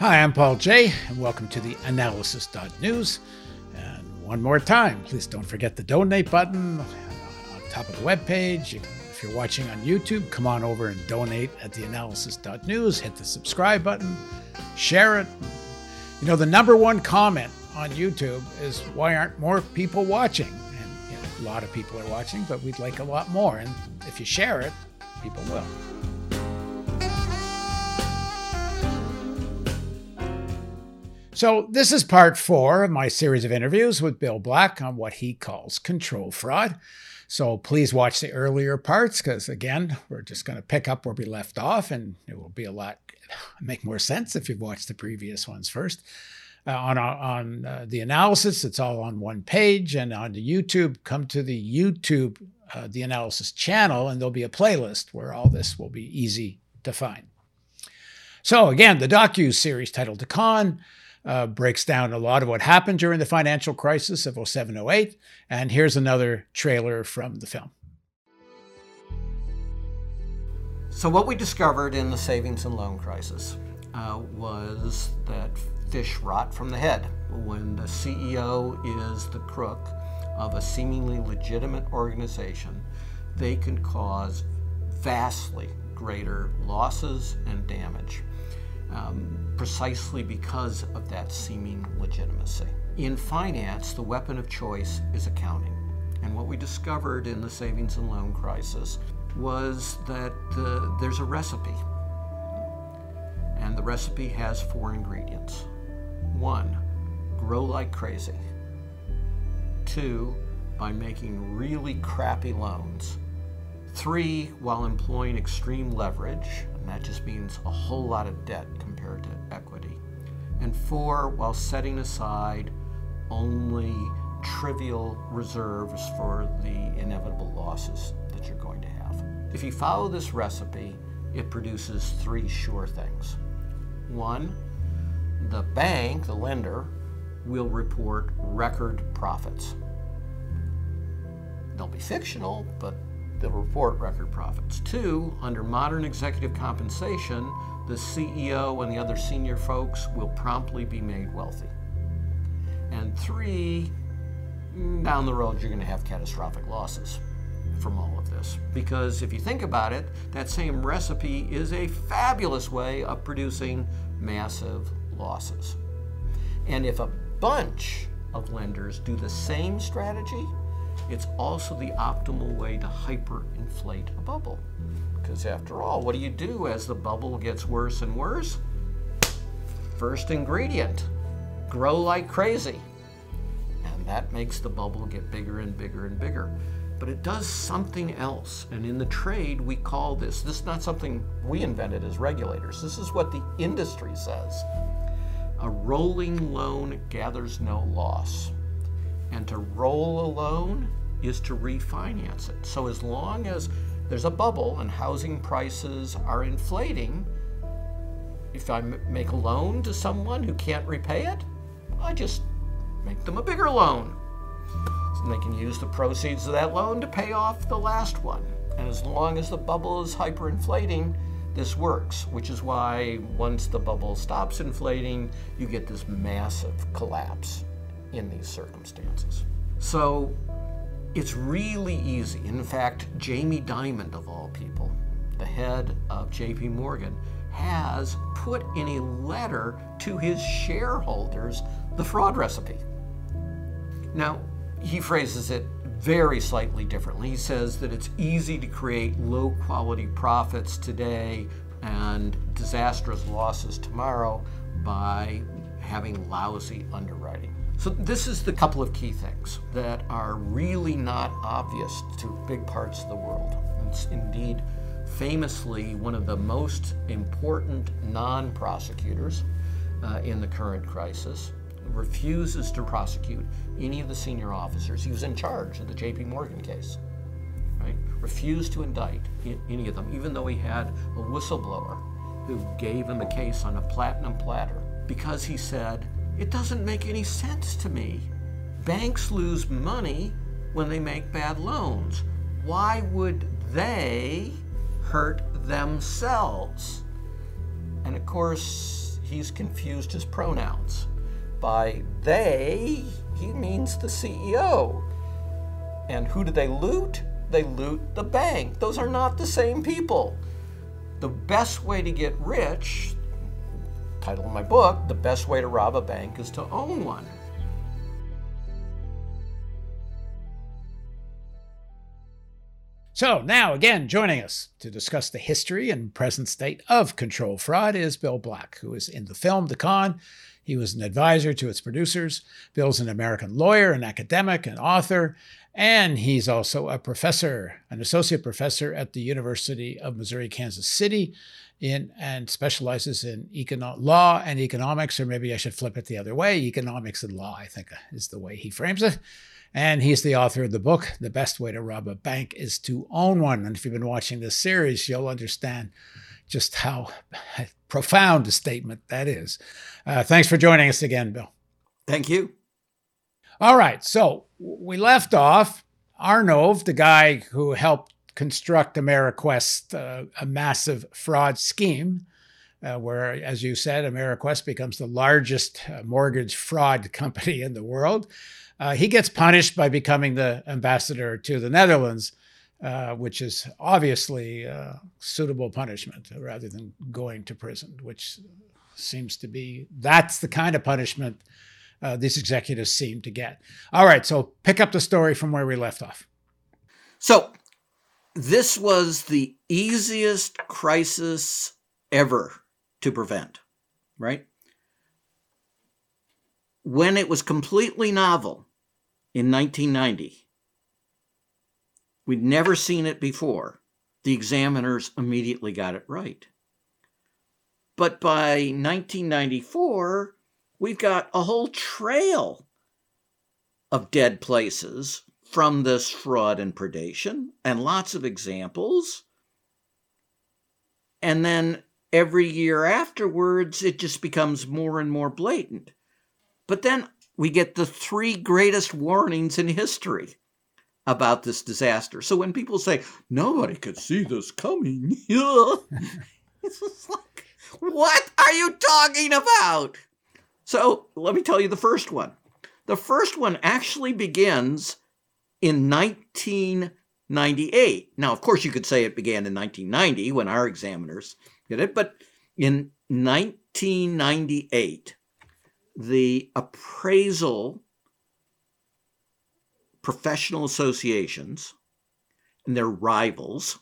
Hi, I'm Paul Jay, and welcome to the analysis.news. And one more time, please don't forget the donate button on top of the webpage. If you're watching on YouTube, come on over and donate at the analysis.news. Hit the subscribe button, share it. You know, the number one comment on YouTube is why aren't more people watching? And you know, a lot of people are watching, but we'd like a lot more. And if you share it, people will. So, this is part four of my series of interviews with Bill Black on what he calls control fraud. So, please watch the earlier parts because, again, we're just going to pick up where we left off and it will be a lot, make more sense if you've watched the previous ones first. Uh, on on uh, the analysis, it's all on one page, and on the YouTube, come to the YouTube, uh, the analysis channel, and there'll be a playlist where all this will be easy to find. So, again, the docu series titled The Con uh, breaks down a lot of what happened during the financial crisis of 07 08. And here's another trailer from the film. So, what we discovered in the savings and loan crisis uh, was that fish rot from the head. When the CEO is the crook of a seemingly legitimate organization, they can cause vastly greater losses and damage um, precisely because of that seeming legitimacy. In finance, the weapon of choice is accounting. And what we discovered in the savings and loan crisis was that the, there's a recipe. And the recipe has four ingredients. One, grow like crazy. Two, by making really crappy loans. Three, while employing extreme leverage, that just means a whole lot of debt compared to equity. And four, while setting aside only trivial reserves for the inevitable losses that you're going to have. If you follow this recipe, it produces three sure things. One, the bank, the lender, will report record profits. They'll be fictional, but they'll report record profits. Two, under modern executive compensation, the CEO and the other senior folks will promptly be made wealthy. And three, mm, down the road, you're going to have catastrophic losses from all of this. Because if you think about it, that same recipe is a fabulous way of producing massive losses. And if a bunch of lenders do the same strategy, it's also the optimal way to hyperinflate a bubble. Because after all, what do you do as the bubble gets worse and worse? First ingredient grow like crazy. And that makes the bubble get bigger and bigger and bigger. But it does something else. And in the trade, we call this this is not something we invented as regulators. This is what the industry says. A rolling loan gathers no loss. And to roll a loan is to refinance it. So as long as there's a bubble and housing prices are inflating, if I make a loan to someone who can't repay it, I just make them a bigger loan. And they can use the proceeds of that loan to pay off the last one. And as long as the bubble is hyperinflating, this works, which is why once the bubble stops inflating, you get this massive collapse in these circumstances. So it's really easy. In fact, Jamie Dimon, of all people, the head of JP Morgan, has put in a letter to his shareholders the fraud recipe. Now, he phrases it very slightly differently. He says that it's easy to create low quality profits today and disastrous losses tomorrow by having lousy underwriting. So, this is the couple of key things that are really not obvious to big parts of the world. It's indeed famously one of the most important non prosecutors uh, in the current crisis. Refuses to prosecute any of the senior officers. He was in charge of the JP Morgan case. Right? Refused to indict any of them, even though he had a whistleblower who gave him a case on a platinum platter because he said, it doesn't make any sense to me. Banks lose money when they make bad loans. Why would they hurt themselves? And of course, he's confused his pronouns. By they, he means the CEO. And who do they loot? They loot the bank. Those are not the same people. The best way to get rich, title of my book, The Best Way to Rob a Bank is to Own One. So, now again, joining us to discuss the history and present state of control fraud is Bill Black, who is in the film The Con. He was an advisor to its producers. Bill's an American lawyer, an academic, an author, and he's also a professor, an associate professor at the University of Missouri Kansas City in and specializes in econo- law and economics, or maybe I should flip it the other way. Economics and law, I think, is the way he frames it. And he's the author of the book, The Best Way to Rob a Bank is to Own One. And if you've been watching this series, you'll understand just how profound a statement that is. Uh, thanks for joining us again, Bill. Thank you. All right. So we left off Arnall, the guy who helped construct AmeriQuest, uh, a massive fraud scheme. Uh, where, as you said, AmeriQuest becomes the largest uh, mortgage fraud company in the world. Uh, he gets punished by becoming the ambassador to the Netherlands, uh, which is obviously uh, suitable punishment rather than going to prison, which seems to be that's the kind of punishment uh, these executives seem to get. All right, so pick up the story from where we left off. So, this was the easiest crisis ever to prevent, right? When it was completely novel, in 1990. We'd never seen it before. The examiners immediately got it right. But by 1994, we've got a whole trail of dead places from this fraud and predation, and lots of examples. And then every year afterwards, it just becomes more and more blatant. But then we get the three greatest warnings in history about this disaster. So when people say, nobody could see this coming, it's just like, what are you talking about? So let me tell you the first one. The first one actually begins in 1998. Now, of course, you could say it began in 1990 when our examiners did it, but in 1998, the appraisal professional associations and their rivals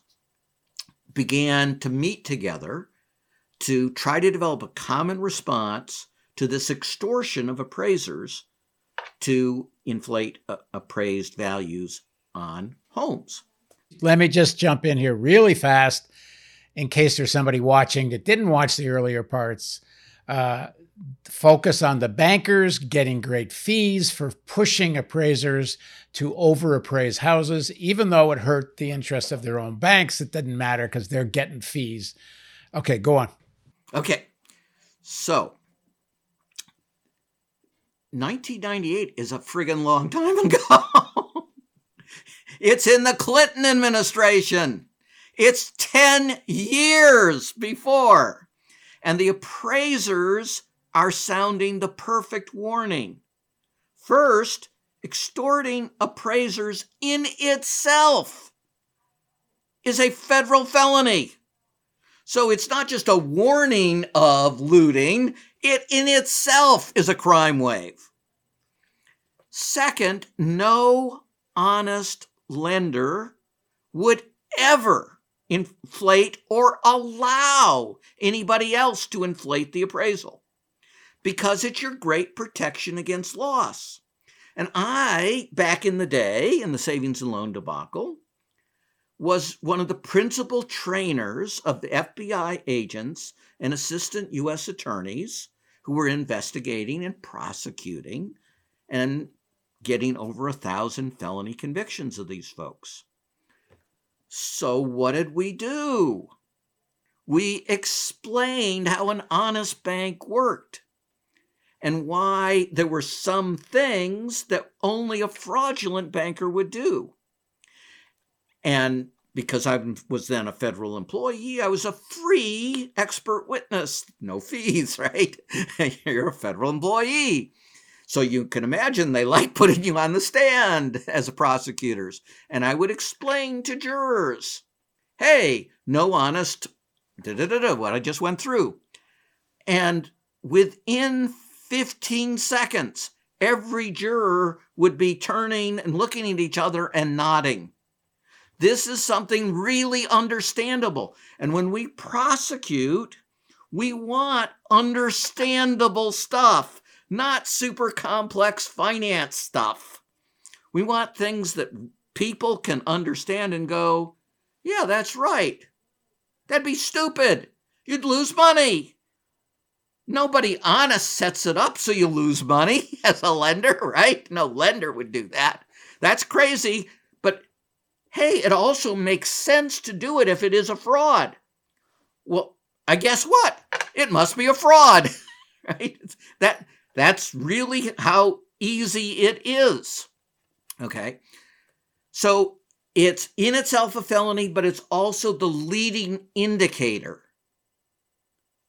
began to meet together to try to develop a common response to this extortion of appraisers to inflate uh, appraised values on homes. Let me just jump in here really fast in case there's somebody watching that didn't watch the earlier parts. Uh, focus on the bankers getting great fees for pushing appraisers to overappraise houses, even though it hurt the interests of their own banks. It didn't matter because they're getting fees. Okay, go on. Okay, so 1998 is a friggin' long time ago. it's in the Clinton administration. It's 10 years before. And the appraisers are sounding the perfect warning. First, extorting appraisers in itself is a federal felony. So it's not just a warning of looting, it in itself is a crime wave. Second, no honest lender would ever inflate or allow anybody else to inflate the appraisal because it's your great protection against loss. And I, back in the day, in the savings and loan debacle, was one of the principal trainers of the FBI agents and assistant U.S. attorneys who were investigating and prosecuting and getting over a thousand felony convictions of these folks. So, what did we do? We explained how an honest bank worked and why there were some things that only a fraudulent banker would do. And because I was then a federal employee, I was a free expert witness, no fees, right? You're a federal employee. So you can imagine they like putting you on the stand as a prosecutors. And I would explain to jurors, hey, no honest, what I just went through. And within 15 seconds, every juror would be turning and looking at each other and nodding. This is something really understandable. And when we prosecute, we want understandable stuff, not super complex finance stuff. We want things that people can understand and go, yeah, that's right. That'd be stupid. You'd lose money. Nobody honest sets it up so you lose money as a lender, right? No lender would do that. That's crazy. Hey, it also makes sense to do it if it is a fraud. Well, I guess what? It must be a fraud, right? That that's really how easy it is. Okay. So it's in itself a felony, but it's also the leading indicator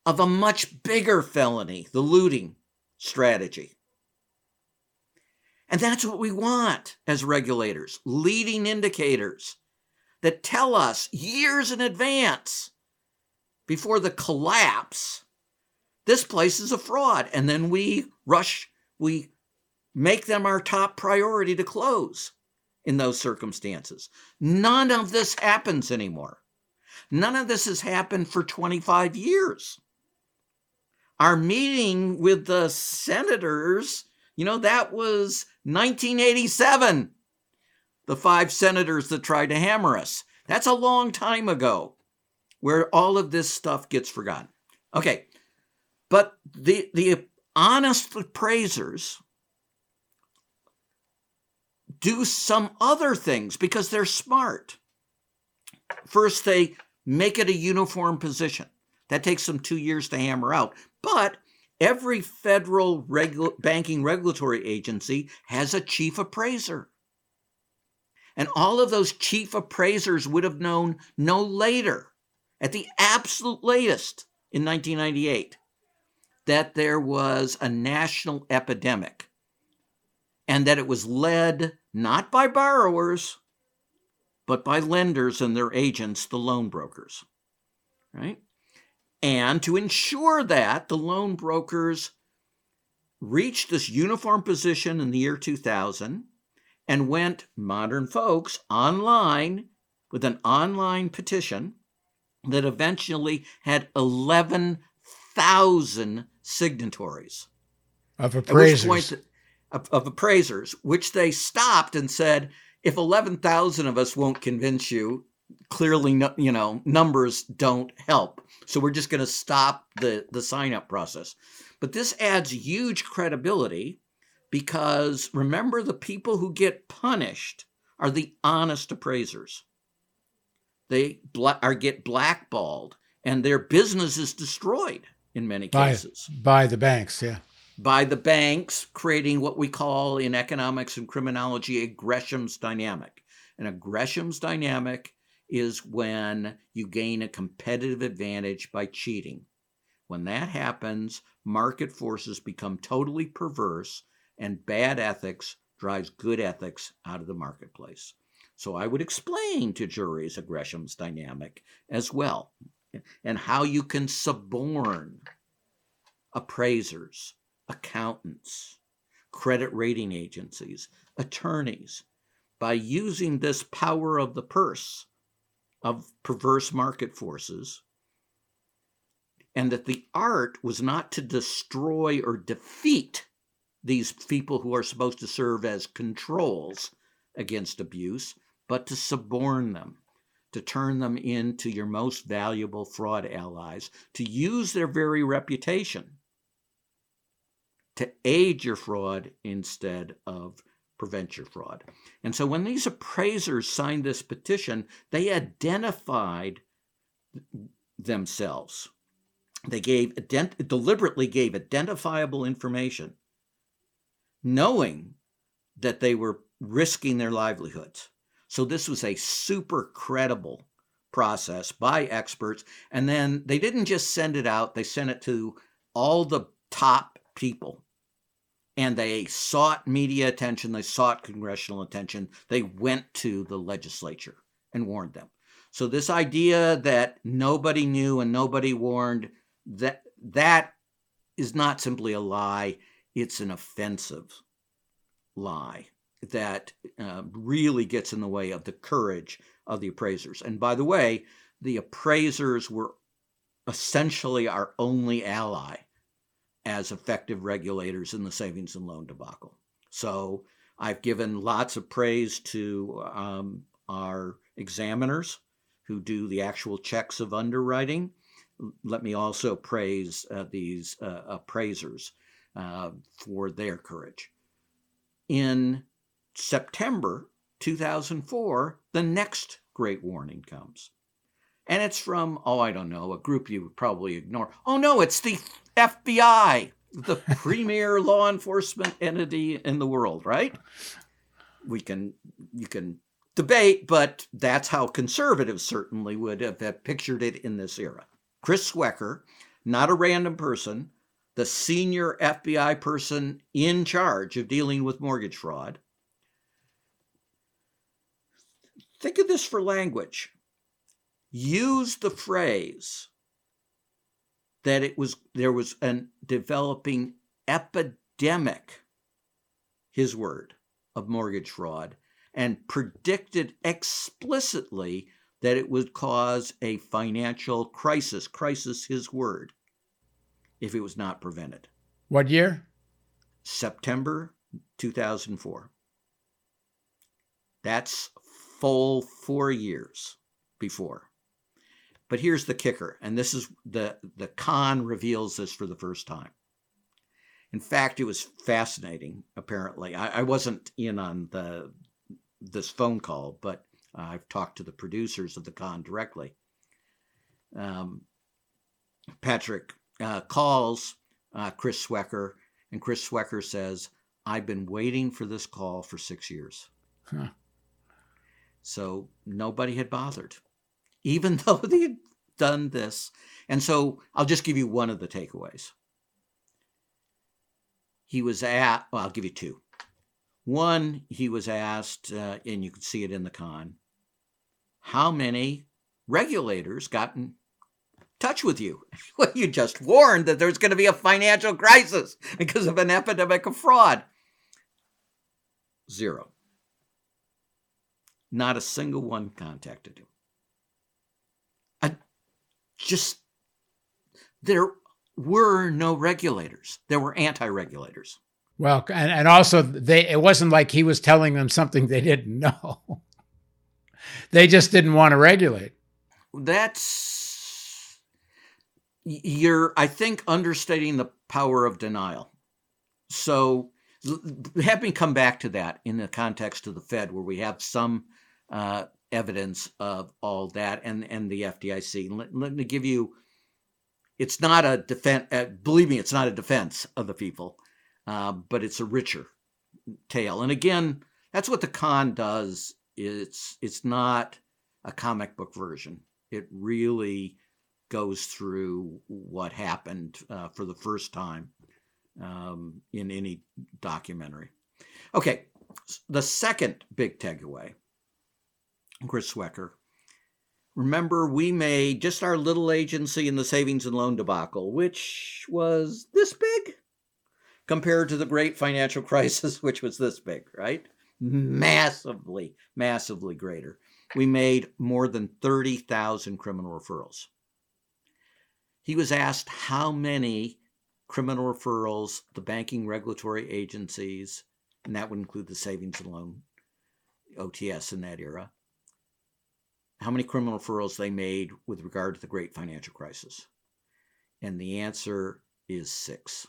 of a much bigger felony, the looting strategy. And that's what we want as regulators leading indicators that tell us years in advance before the collapse this place is a fraud. And then we rush, we make them our top priority to close in those circumstances. None of this happens anymore. None of this has happened for 25 years our meeting with the senators, you know, that was 1987. The five senators that tried to hammer us. That's a long time ago where all of this stuff gets forgotten. Okay. But the the honest appraisers do some other things because they're smart. First, they make it a uniform position. That takes them two years to hammer out. But every federal regu- banking regulatory agency has a chief appraiser. And all of those chief appraisers would have known no later, at the absolute latest in 1998, that there was a national epidemic and that it was led not by borrowers, but by lenders and their agents, the loan brokers. Right? And to ensure that, the loan brokers reached this uniform position in the year 2000 and went, modern folks, online with an online petition that eventually had 11,000 signatories. Of appraisers. Point, of, of appraisers, which they stopped and said, if 11,000 of us won't convince you, clearly you know numbers don't help. So we're just going to stop the the sign up process. But this adds huge credibility because remember the people who get punished are the honest appraisers. They bla- are get blackballed and their business is destroyed in many cases. by, by the banks yeah. By the banks creating what we call in economics and criminology a gresham's dynamic. And a gresham's dynamic is when you gain a competitive advantage by cheating. When that happens, market forces become totally perverse and bad ethics drives good ethics out of the marketplace. So I would explain to juries Gresham's dynamic as well and how you can suborn appraisers, accountants, credit rating agencies, attorneys by using this power of the purse of perverse market forces, and that the art was not to destroy or defeat these people who are supposed to serve as controls against abuse, but to suborn them, to turn them into your most valuable fraud allies, to use their very reputation to aid your fraud instead of prevent your fraud. And so when these appraisers signed this petition, they identified themselves. They gave ident- deliberately gave identifiable information, knowing that they were risking their livelihoods. So this was a super credible process by experts. And then they didn't just send it out, they sent it to all the top people. And they sought media attention, they sought congressional attention, they went to the legislature and warned them. So this idea that nobody knew and nobody warned that that is not simply a lie, it's an offensive lie that uh, really gets in the way of the courage of the appraisers. And by the way, the appraisers were essentially our only ally as effective regulators in the savings and loan debacle. So I've given lots of praise to um, our examiners who do the actual checks of underwriting. Let me also praise uh, these uh, appraisers uh, for their courage. In September 2004, the next great warning comes. And it's from, oh, I don't know, a group you would probably ignore. Oh, no, it's the FBI, the premier law enforcement entity in the world, right? We can, you can debate, but that's how conservatives certainly would have pictured it in this era. Chris Swecker, not a random person, the senior FBI person in charge of dealing with mortgage fraud, Think of this for language. Use the phrase that it was there was a developing epidemic, his word, of mortgage fraud, and predicted explicitly that it would cause a financial crisis, crisis his word, if it was not prevented. What year? September 2004. That's full four years before. But here's the kicker, and this is the, the Con reveals this for the first time. In fact, it was fascinating, apparently. I, I wasn't in on the this phone call, but uh, I've talked to the producers of the Con directly. Um, Patrick uh, calls uh, Chris Swecker, and Chris Swecker says, I've been waiting for this call for six years. Huh. So nobody had bothered, even though they had done this. And so I'll just give you one of the takeaways. He was at, well, I'll give you two. One, he was asked, uh, and you can see it in the con, how many regulators got in touch with you? Well, you just warned that there's going to be a financial crisis because of an epidemic of fraud. Zero. Not a single one contacted him. Just, there were no regulators. There were anti-regulators. Well, and, and also they it wasn't like he was telling them something they didn't know. they just didn't want to regulate. That's you're I think understating the power of denial. So having come back to that in the context of the Fed, where we have some uh, evidence of all that and, and the FDIC. Let, let me give you, it's not a defense, uh, believe me, it's not a defense of the people, uh, but it's a richer tale. And again, that's what the con does. It's, it's not a comic book version. It really goes through what happened uh, for the first time um, in any documentary. Okay, the second big takeaway Chris Swecker. Remember, we made just our little agency in the savings and loan debacle, which was this big compared to the great financial crisis, which was this big, right? Massively, massively greater. We made more than 30,000 criminal referrals. He was asked how many criminal referrals the banking regulatory agencies, and that would include the savings and loan OTS in that era, how many criminal referrals they made with regard to the great financial crisis. And the answer is six.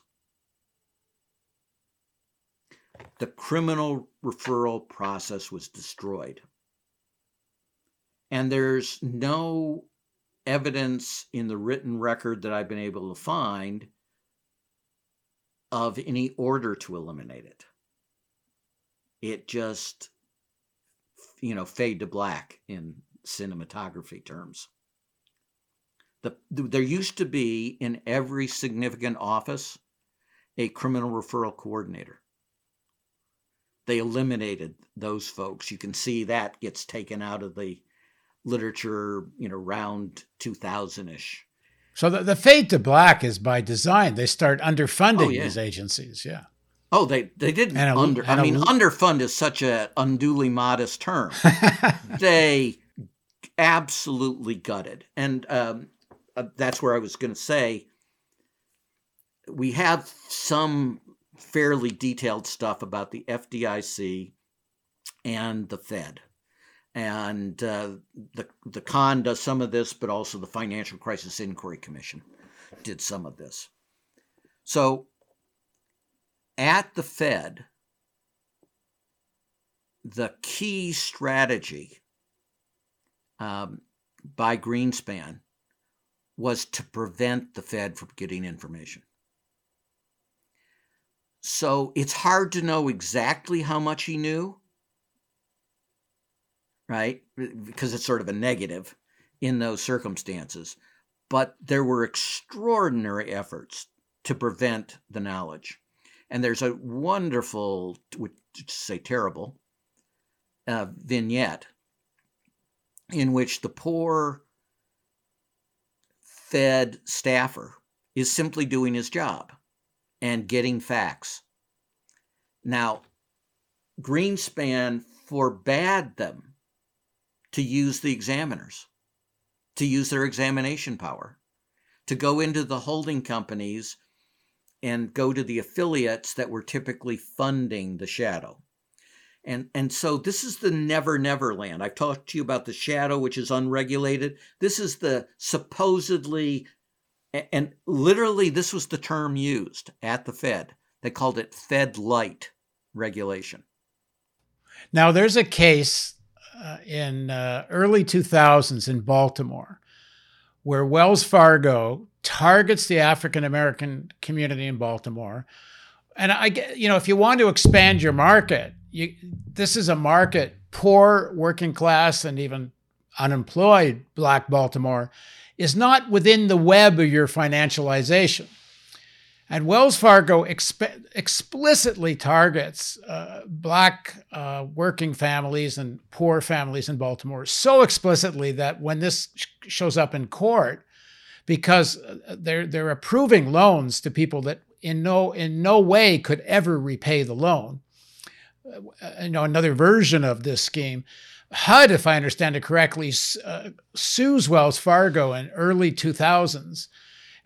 The criminal referral process was destroyed. And there's no evidence in the written record that I've been able to find of any order to eliminate it. It just you know, fade to black in cinematography terms. The, there used to be in every significant office a criminal referral coordinator. They eliminated those folks. You can see that gets taken out of the literature, you know, around 2000 ish. So the, the fade to black is by design. They start underfunding oh, yeah. these agencies. Yeah. Oh, they they didn't and under. A, I mean, a, underfund is such a unduly modest term. they absolutely gutted, and um, uh, that's where I was going to say. We have some fairly detailed stuff about the FDIC and the Fed, and uh, the the con does some of this, but also the Financial Crisis Inquiry Commission did some of this. So at the Fed, the key strategy um, by Greenspan was to prevent the Fed from getting information. So it's hard to know exactly how much he knew, right? Because it's sort of a negative in those circumstances. But there were extraordinary efforts to prevent the knowledge. And there's a wonderful, to say terrible, uh, vignette in which the poor Fed staffer is simply doing his job and getting facts. Now, Greenspan forbade them to use the examiners, to use their examination power, to go into the holding companies and go to the affiliates that were typically funding the shadow. And, and so this is the never never land. I've talked to you about the shadow, which is unregulated. This is the supposedly, and literally, this was the term used at the Fed. They called it Fed light regulation. Now, there's a case uh, in uh, early 2000s in Baltimore where Wells Fargo targets the African American community in Baltimore. And I you know, if you want to expand your market, you, this is a market, poor, working class, and even unemployed Black Baltimore is not within the web of your financialization. And Wells Fargo exp- explicitly targets uh, Black uh, working families and poor families in Baltimore so explicitly that when this sh- shows up in court, because uh, they're they're approving loans to people that in no in no way could ever repay the loan. Uh, you know, another version of this scheme. HUD, if I understand it correctly, uh, sues Wells Fargo in early 2000s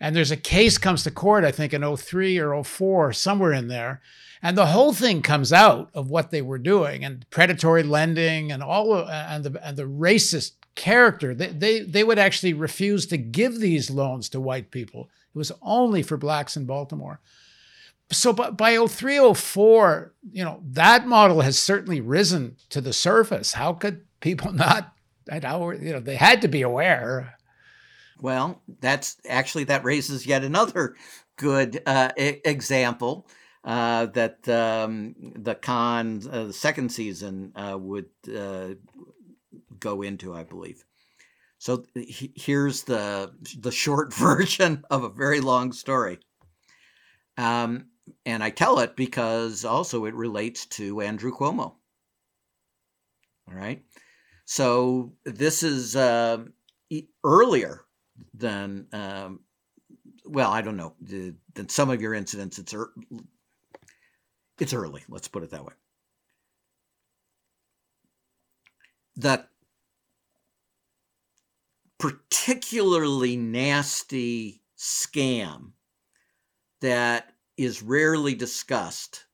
and there's a case comes to court, I think in 03 or 04, somewhere in there. And the whole thing comes out of what they were doing and predatory lending and all of, and the and the racist character. They, they they would actually refuse to give these loans to white people. It was only for blacks in Baltimore. So by, by 03, 04, you know, that model has certainly risen to the surface. How could people not, how, you know, they had to be aware. Well, that's actually that raises yet another good uh, I- example uh, that um, the con uh, the second season uh, would uh, go into, I believe. So he- here's the the short version of a very long story. Um, and I tell it because also it relates to Andrew Cuomo. All right. So this is uh, earlier than um, well, I don't know than some of your incidents. It's er- it's early. Let's put it that way. The particularly nasty scam that is rarely discussed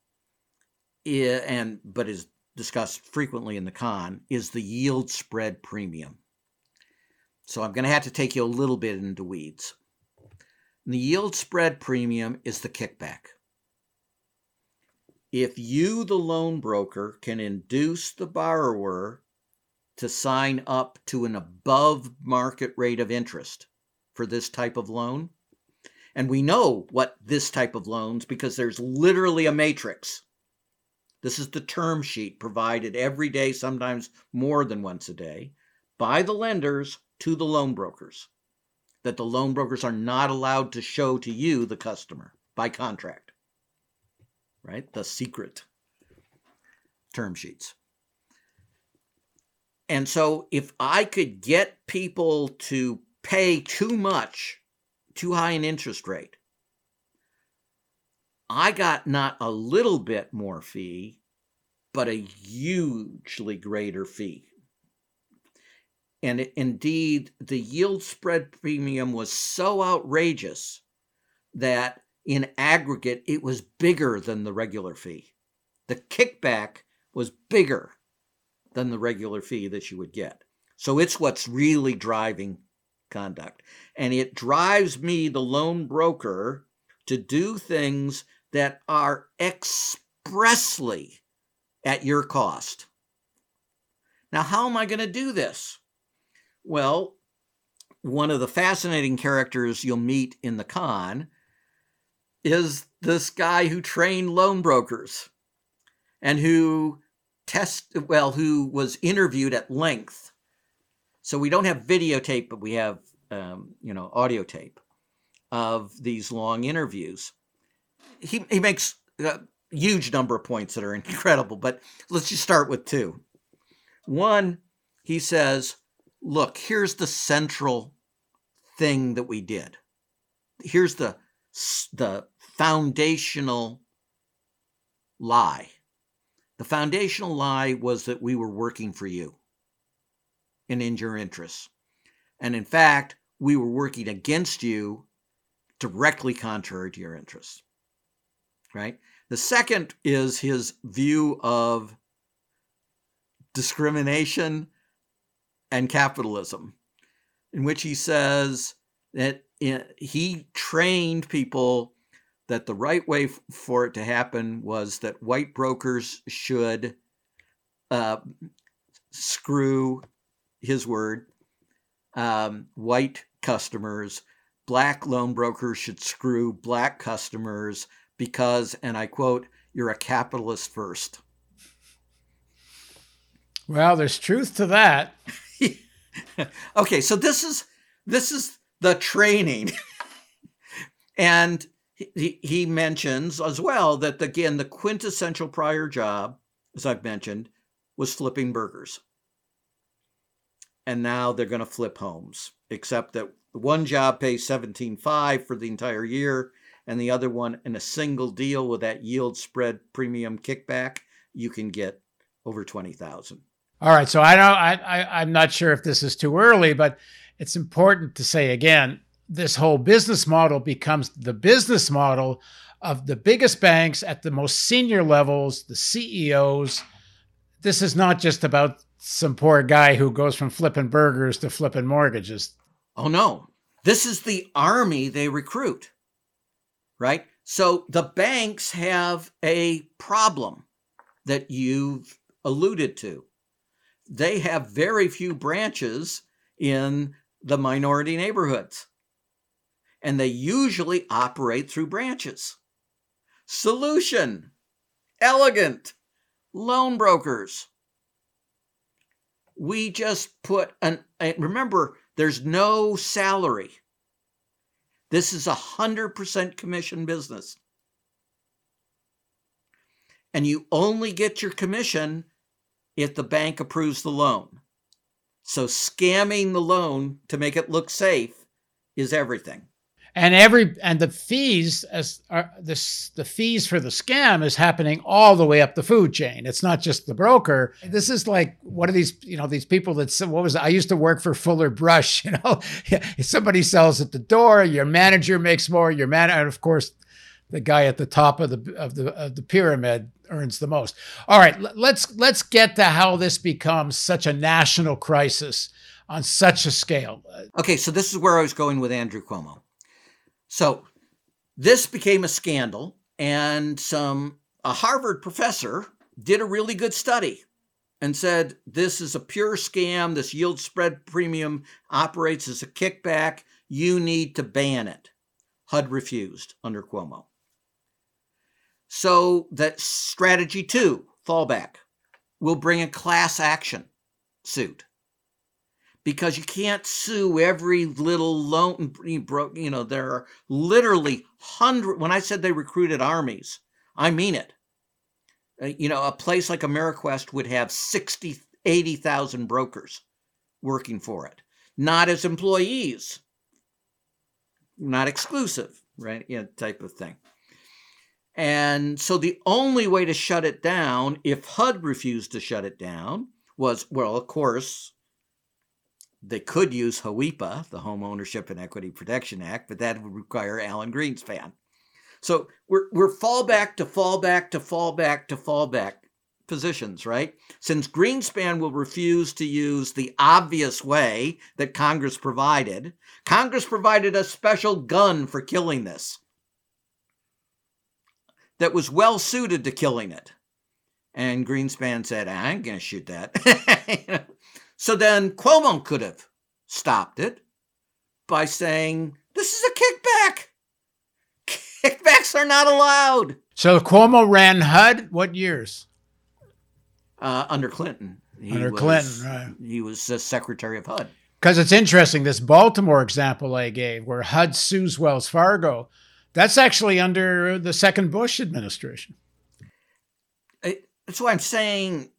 and but is discussed frequently in the con is the yield spread premium so I'm going to have to take you a little bit into weeds. And the yield spread premium is the kickback. If you, the loan broker, can induce the borrower to sign up to an above market rate of interest for this type of loan, and we know what this type of loans because there's literally a matrix This is the term sheet provided every day, sometimes more than once a day, by the lenders to the loan brokers that the loan brokers are not allowed to show to you, the customer, by contract. Right? The secret term sheets. And so if I could get people to pay too much, too high an interest rate, I got not a little bit more fee, but a hugely greater fee. And indeed, the yield spread premium was so outrageous that in aggregate, it was bigger than the regular fee. The kickback was bigger than the regular fee that you would get. So it's what's really driving conduct. And it drives me, the loan broker, to do things that are expressly at your cost. Now, how am I going to do this? Well, one of the fascinating characters you'll meet in the con is this guy who trained loan brokers and who test well who was interviewed at length so we don't have videotape but we have um, you know audio tape of these long interviews. He, he makes a huge number of points that are incredible but let's just start with two. One he says look here's the central thing that we did. Here's the the foundational lie. The foundational lie was that we were working for you and in your interests. And in fact, we were working against you directly contrary to your interests. Right? The second is his view of discrimination and capitalism, in which he says that he trained people that the right way for it to happen was that white brokers should uh, screw his word um, white customers. Black loan brokers should screw black customers because and i quote you're a capitalist first. Well there's truth to that. Okay so this is this is the training. And he, he mentions as well that again the quintessential prior job as i've mentioned was flipping burgers and now they're going to flip homes except that one job pays 17.5 for the entire year and the other one in a single deal with that yield spread premium kickback you can get over 20,000 all right so i don't I, I i'm not sure if this is too early but it's important to say again this whole business model becomes the business model of the biggest banks at the most senior levels, the CEOs. This is not just about some poor guy who goes from flipping burgers to flipping mortgages. Oh, no. This is the army they recruit, right? So the banks have a problem that you've alluded to. They have very few branches in the minority neighborhoods and they usually operate through branches. Solution elegant loan brokers. We just put an, remember, there's no salary. This is a 100% commission business. And you only get your commission if the bank approves the loan. So scamming the loan to make it look safe is everything and every and the fees as are this the fees for the scam is happening all the way up the food chain. It's not just the broker. This is like what are these you know these people that what was i used to work for fuller brush you know? Somebody sells at the door your manager makes more your man and of course the guy at the top of the of the of the pyramid earns the most. All right let's let's get to how this becomes such a national crisis on such a scale. Okay so this is where i was going with andrew cuomo so this became a scandal, and some a Harvard professor did a really good study and said this is a pure scam. This yield spread premium operates as a kickback. You need to ban it. HUD refused under Cuomo. So that strategy two, fallback, will bring a class action suit because you can't sue every little loan you know there are literally hundred when i said they recruited armies i mean it. Uh, you know a place like ameriquest would have 60 80,000 brokers working for it not as employees. Not exclusive right yeah type of thing. And so the only way to shut it down if hud refused to shut it down was well of course they could use HOEPA, the Home Ownership and Equity Protection Act, but that would require Alan Greenspan. So we're, we're fallback to fallback to fallback to fallback positions, right? Since Greenspan will refuse to use the obvious way that Congress provided, Congress provided a special gun for killing this that was well suited to killing it. And Greenspan said, I ain't going to shoot that. So then Cuomo could have stopped it by saying, This is a kickback. Kickbacks are not allowed. So Cuomo ran HUD what years? Uh, under Clinton. He under was, Clinton, right. He was the Secretary of HUD. Because it's interesting, this Baltimore example I gave, where HUD sues Wells Fargo, that's actually under the second Bush administration. That's why I'm saying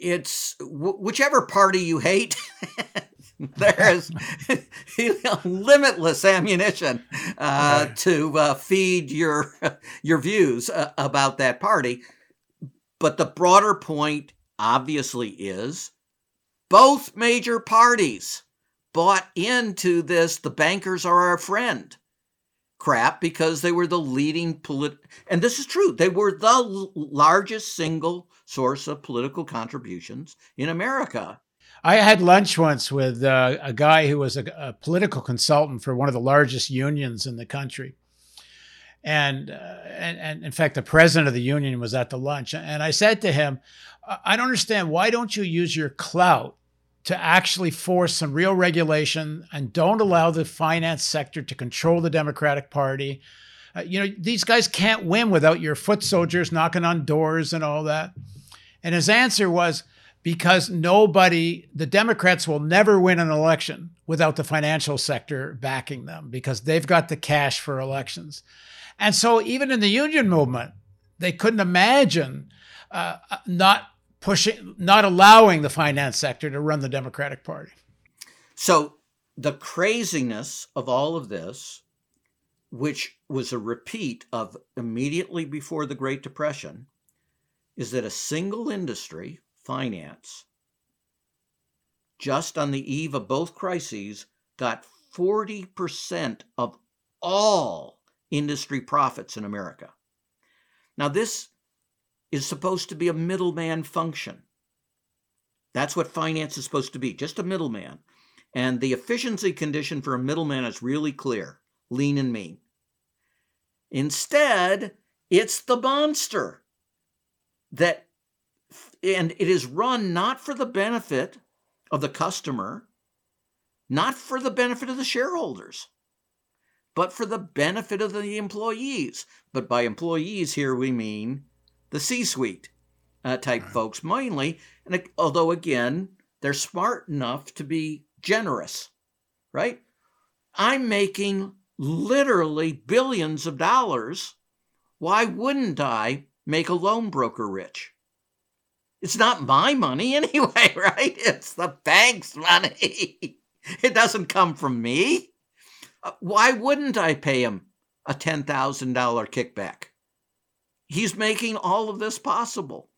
it's whichever party you hate. there's limitless ammunition uh, right. to uh, feed your your views uh, about that party. But the broader point, obviously, is both major parties bought into this. The bankers are our friend crap because they were the leading polit and this is true they were the l- largest single source of political contributions in america i had lunch once with uh, a guy who was a, a, political consultant for one of the largest unions in the country and, uh, and and in fact the president of the union was at the lunch and i said to him i don't understand why don't you use your clout to actually force some real regulation and don't allow the finance sector to control the Democratic Party. Uh, you know, these guys can't win without your foot soldiers knocking on doors and all that. And his answer was because nobody, the Democrats will never win an election without the financial sector backing them because they've got the cash for elections. And so even in the union movement, they couldn't imagine uh, not pushing, not allowing the finance sector to run the Democratic Party. So the craziness of all of this, which was a repeat of immediately before the Great Depression, is that a single industry, finance, just on the eve of both crises, got 40% of all industry profits in America. Now, this is supposed to be a middleman function. That's what finance is supposed to be, just a middleman. And the efficiency condition for a middleman is really clear lean and mean. Instead, it's the monster that, and it is run not for the benefit of the customer, not for the benefit of the shareholders, but for the benefit of the employees. But by employees here, we mean the C suite uh, type right. folks mainly. And although, again, they're smart enough to be generous, right? I'm making literally billions of dollars. Why wouldn't I make a loan broker rich? It's not my money anyway, right? It's the bank's money. it doesn't come from me. Uh, why wouldn't I pay him a $10,000 kickback? he's making all of this possible.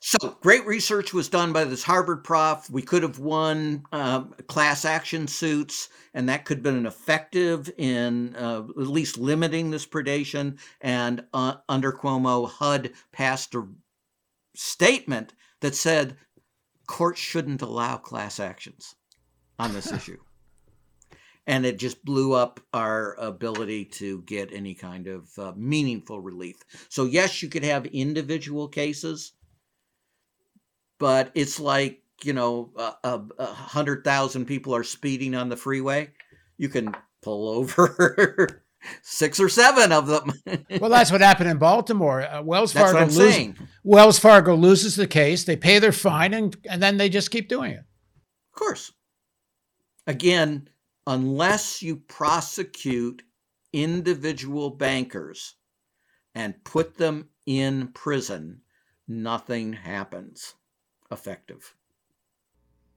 So great research was done by this Harvard prof. We could have won uh, class action suits, and that could have been effective in uh, at least limiting this predation. And uh, under Cuomo, HUD passed a statement that said courts shouldn't allow class actions on this issue and it just blew up our ability to get any kind of uh, meaningful relief. So, yes, you could have individual cases, but it's like, you know, a, a hundred thousand people are speeding on the freeway. You can pull over Six or seven of them. well, that's what happened in Baltimore. Uh, Wells Fargo that's what I'm saying. Wells Fargo loses the case. They pay their fine, and and then they just keep doing it. Of course. Again, unless you prosecute individual bankers and put them in prison, nothing happens effective.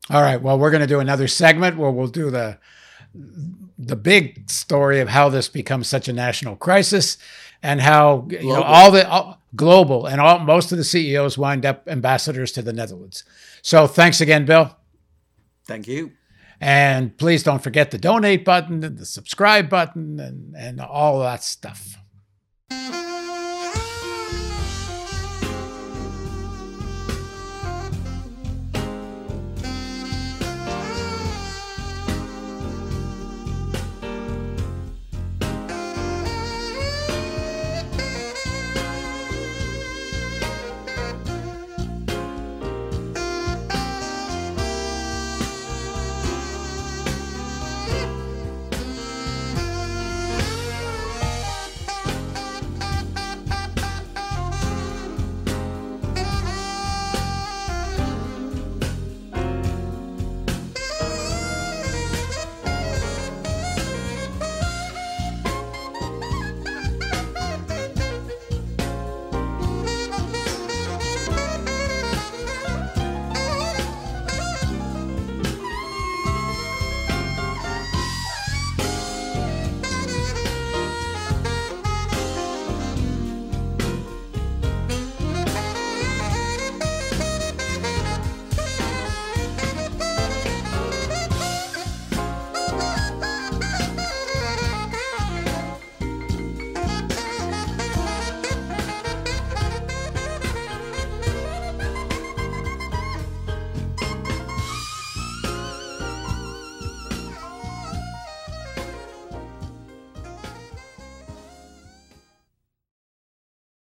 All right. Well, we're going to do another segment where we'll do the the big story of how this becomes such a national crisis and how global. you know all the all, global and all most of the CEOs wind up ambassadors to the Netherlands. So thanks again, Bill. Thank you. And please don't forget the donate button and the subscribe button and, and all that stuff.